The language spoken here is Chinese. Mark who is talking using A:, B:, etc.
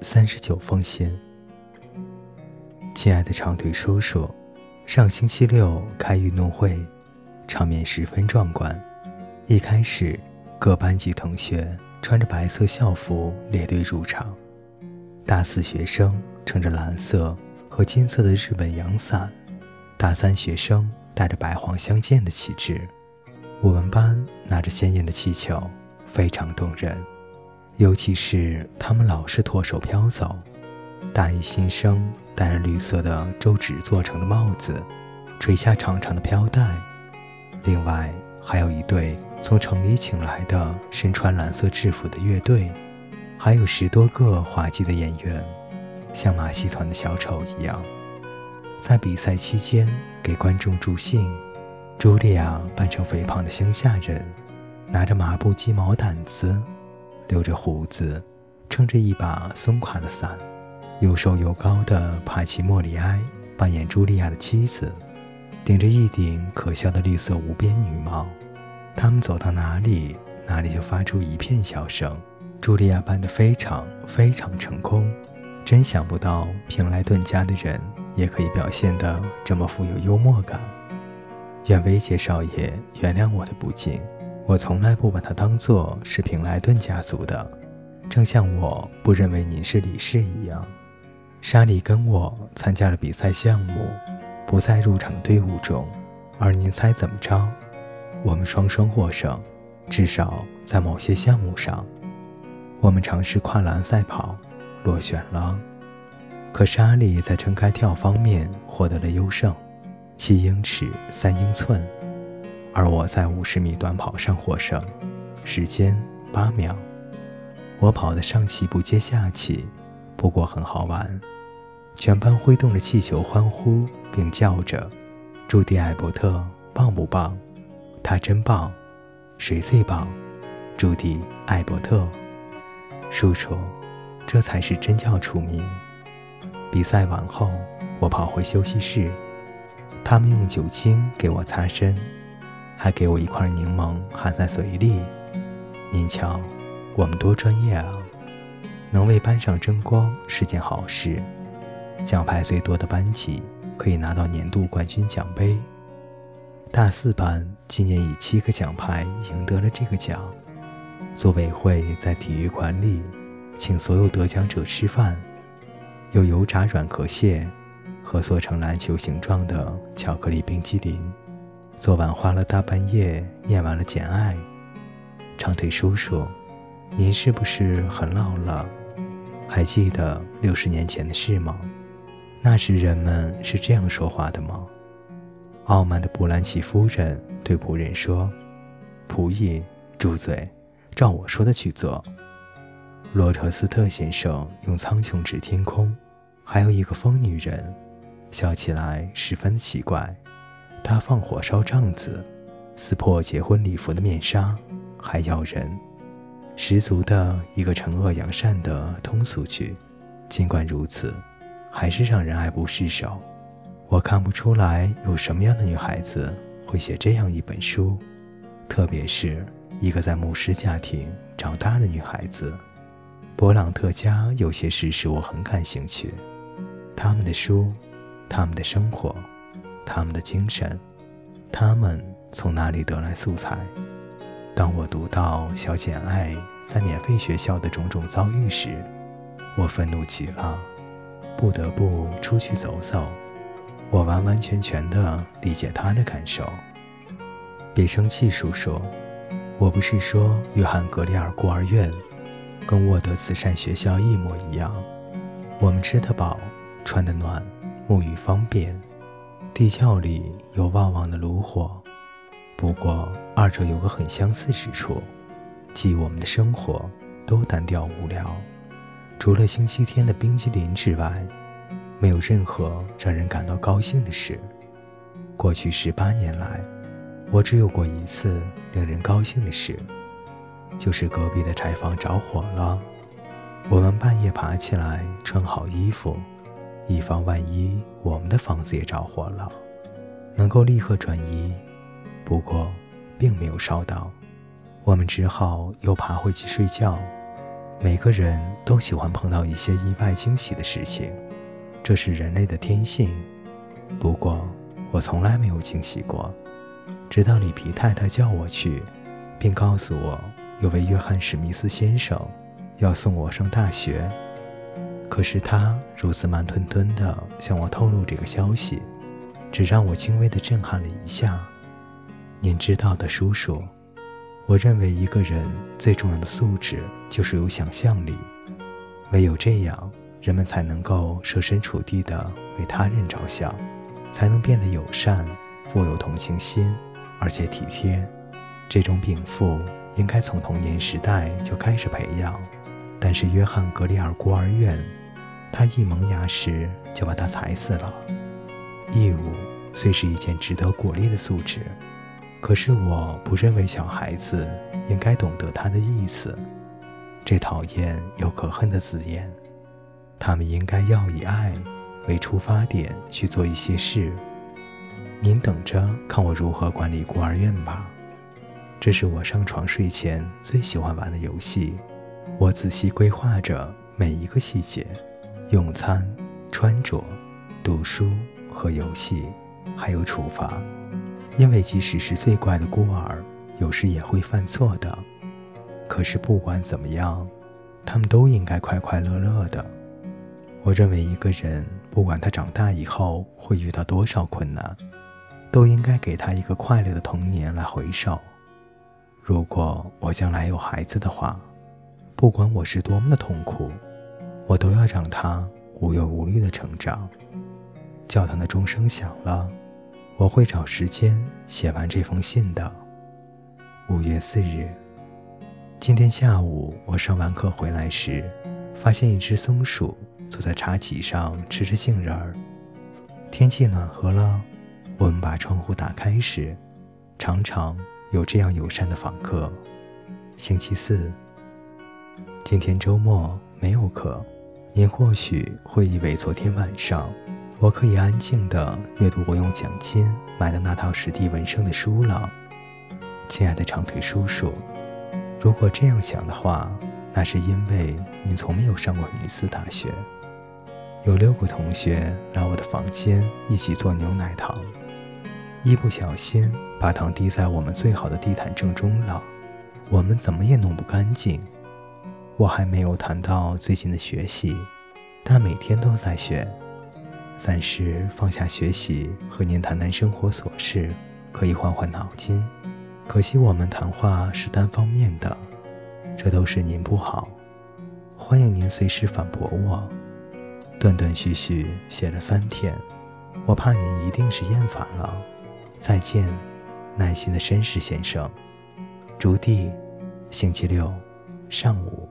A: 三十九封信。亲爱的长腿叔叔，上星期六开运动会，场面十分壮观。一开始，各班级同学穿着白色校服列队入场，大四学生撑着蓝色和金色的日本阳伞，大三学生带着白黄相间的旗帜。我们班拿着鲜艳的气球，非常动人。尤其是他们老是脱手飘走，大一新生戴着绿色的周纸做成的帽子，垂下长长的飘带。另外还有一队从城里请来的身穿蓝色制服的乐队，还有十多个滑稽的演员，像马戏团的小丑一样，在比赛期间给观众助兴。茱莉亚扮成肥胖的乡下人，拿着麻布鸡毛掸子。留着胡子，撑着一把松垮的伞，又瘦又高的帕奇莫里埃扮演茱莉亚的妻子，顶着一顶可笑的绿色无边女帽。他们走到哪里，哪里就发出一片笑声。茱莉亚扮得非常非常成功，真想不到平莱顿家的人也可以表现得这么富有幽默感。愿维杰少爷原谅我的不敬。我从来不把他当作是平莱顿家族的，正像我不认为您是李氏一样。莎莉跟我参加了比赛项目，不在入场队伍中，而您猜怎么着？我们双双获胜，至少在某些项目上。我们尝试跨栏赛跑，落选了。可莎莉在撑开跳方面获得了优胜，七英尺三英寸。而我在五十米短跑上获胜，时间八秒。我跑得上气不接下气，不过很好玩。全班挥动着气球欢呼，并叫着：“朱迪·艾伯特棒不棒？他真棒！谁最棒？朱迪·艾伯特。叔叔，这才是真叫出名。”比赛完后，我跑回休息室，他们用酒精给我擦身。还给我一块柠檬含在嘴里。您瞧，我们多专业啊！能为班上争光是件好事。奖牌最多的班级可以拿到年度冠军奖杯。大四班今年以七个奖牌赢得了这个奖。组委会在体育馆里请所有得奖者吃饭，有油炸软壳蟹和做成篮球形状的巧克力冰激凌。昨晚花了大半夜念完了《简爱》，长腿叔叔，您是不是很老了？还记得六十年前的事吗？那时人们是这样说话的吗？傲慢的布兰奇夫人对仆人说：“仆役，住嘴，照我说的去做。”罗特斯特先生用苍穹指天空，还有一个疯女人，笑起来十分奇怪。他放火烧帐子，撕破结婚礼服的面纱，还咬人，十足的一个惩恶扬善的通俗剧。尽管如此，还是让人爱不释手。我看不出来有什么样的女孩子会写这样一本书，特别是一个在牧师家庭长大的女孩子。勃朗特家有些事使我很感兴趣，他们的书，他们的生活。他们的精神，他们从哪里得来素材？当我读到小简爱在免费学校的种种遭遇时，我愤怒极了，不得不出去走走。我完完全全地理解他的感受。别生气，叔叔，我不是说约翰格里尔孤儿院跟沃德慈善学校一模一样。我们吃得饱，穿得暖，沐浴方便。地窖里有旺旺的炉火，不过二者有个很相似之处，即我们的生活都单调无聊，除了星期天的冰激凌之外，没有任何让人感到高兴的事。过去十八年来，我只有过一次令人高兴的事，就是隔壁的柴房着火了，我们半夜爬起来穿好衣服。以防万一，我们的房子也着火了，能够立刻转移。不过，并没有烧到，我们只好又爬回去睡觉。每个人都喜欢碰到一些意外惊喜的事情，这是人类的天性。不过，我从来没有惊喜过，直到里皮太太叫我去，并告诉我有位约翰史密斯先生要送我上大学。可是他如此慢吞吞地向我透露这个消息，只让我轻微地震撼了一下。您知道的，叔叔。我认为一个人最重要的素质就是有想象力，唯有这样，人们才能够设身处地地为他人着想，才能变得友善、富有同情心，而且体贴。这种禀赋应该从童年时代就开始培养。但是约翰·格里尔孤儿院，他一萌芽时就把他踩死了。义务虽是一件值得鼓励的素质。可是我不认为小孩子应该懂得他的意思，这讨厌又可恨的字眼。他们应该要以爱为出发点去做一些事。您等着看我如何管理孤儿院吧。这是我上床睡前最喜欢玩的游戏。我仔细规划着每一个细节：用餐、穿着、读书和游戏，还有处罚。因为即使是最乖的孤儿，有时也会犯错的。可是不管怎么样，他们都应该快快乐乐的。我认为一个人不管他长大以后会遇到多少困难，都应该给他一个快乐的童年来回首。如果我将来有孩子的话，不管我是多么的痛苦，我都要让他无忧无虑的成长。教堂的钟声响了。我会找时间写完这封信的。五月四日，今天下午我上完课回来时，发现一只松鼠坐在茶几上吃着杏仁儿。天气暖和了，我们把窗户打开时，常常有这样友善的访客。星期四，今天周末没有课，您或许会以为昨天晚上。我可以安静地阅读我用奖金买的那套史蒂文生的书了，亲爱的长腿叔叔。如果这样想的话，那是因为您从没有上过女子大学。有六个同学来我的房间一起做牛奶糖，一不小心把糖滴在我们最好的地毯正中了，我们怎么也弄不干净。我还没有谈到最近的学习，但每天都在学。暂时放下学习，和您谈谈生活琐事，可以换换脑筋。可惜我们谈话是单方面的，这都是您不好。欢迎您随时反驳我。断断续续写了三天，我怕您一定是厌烦了。再见，耐心的绅士先生。朱棣，星期六上午。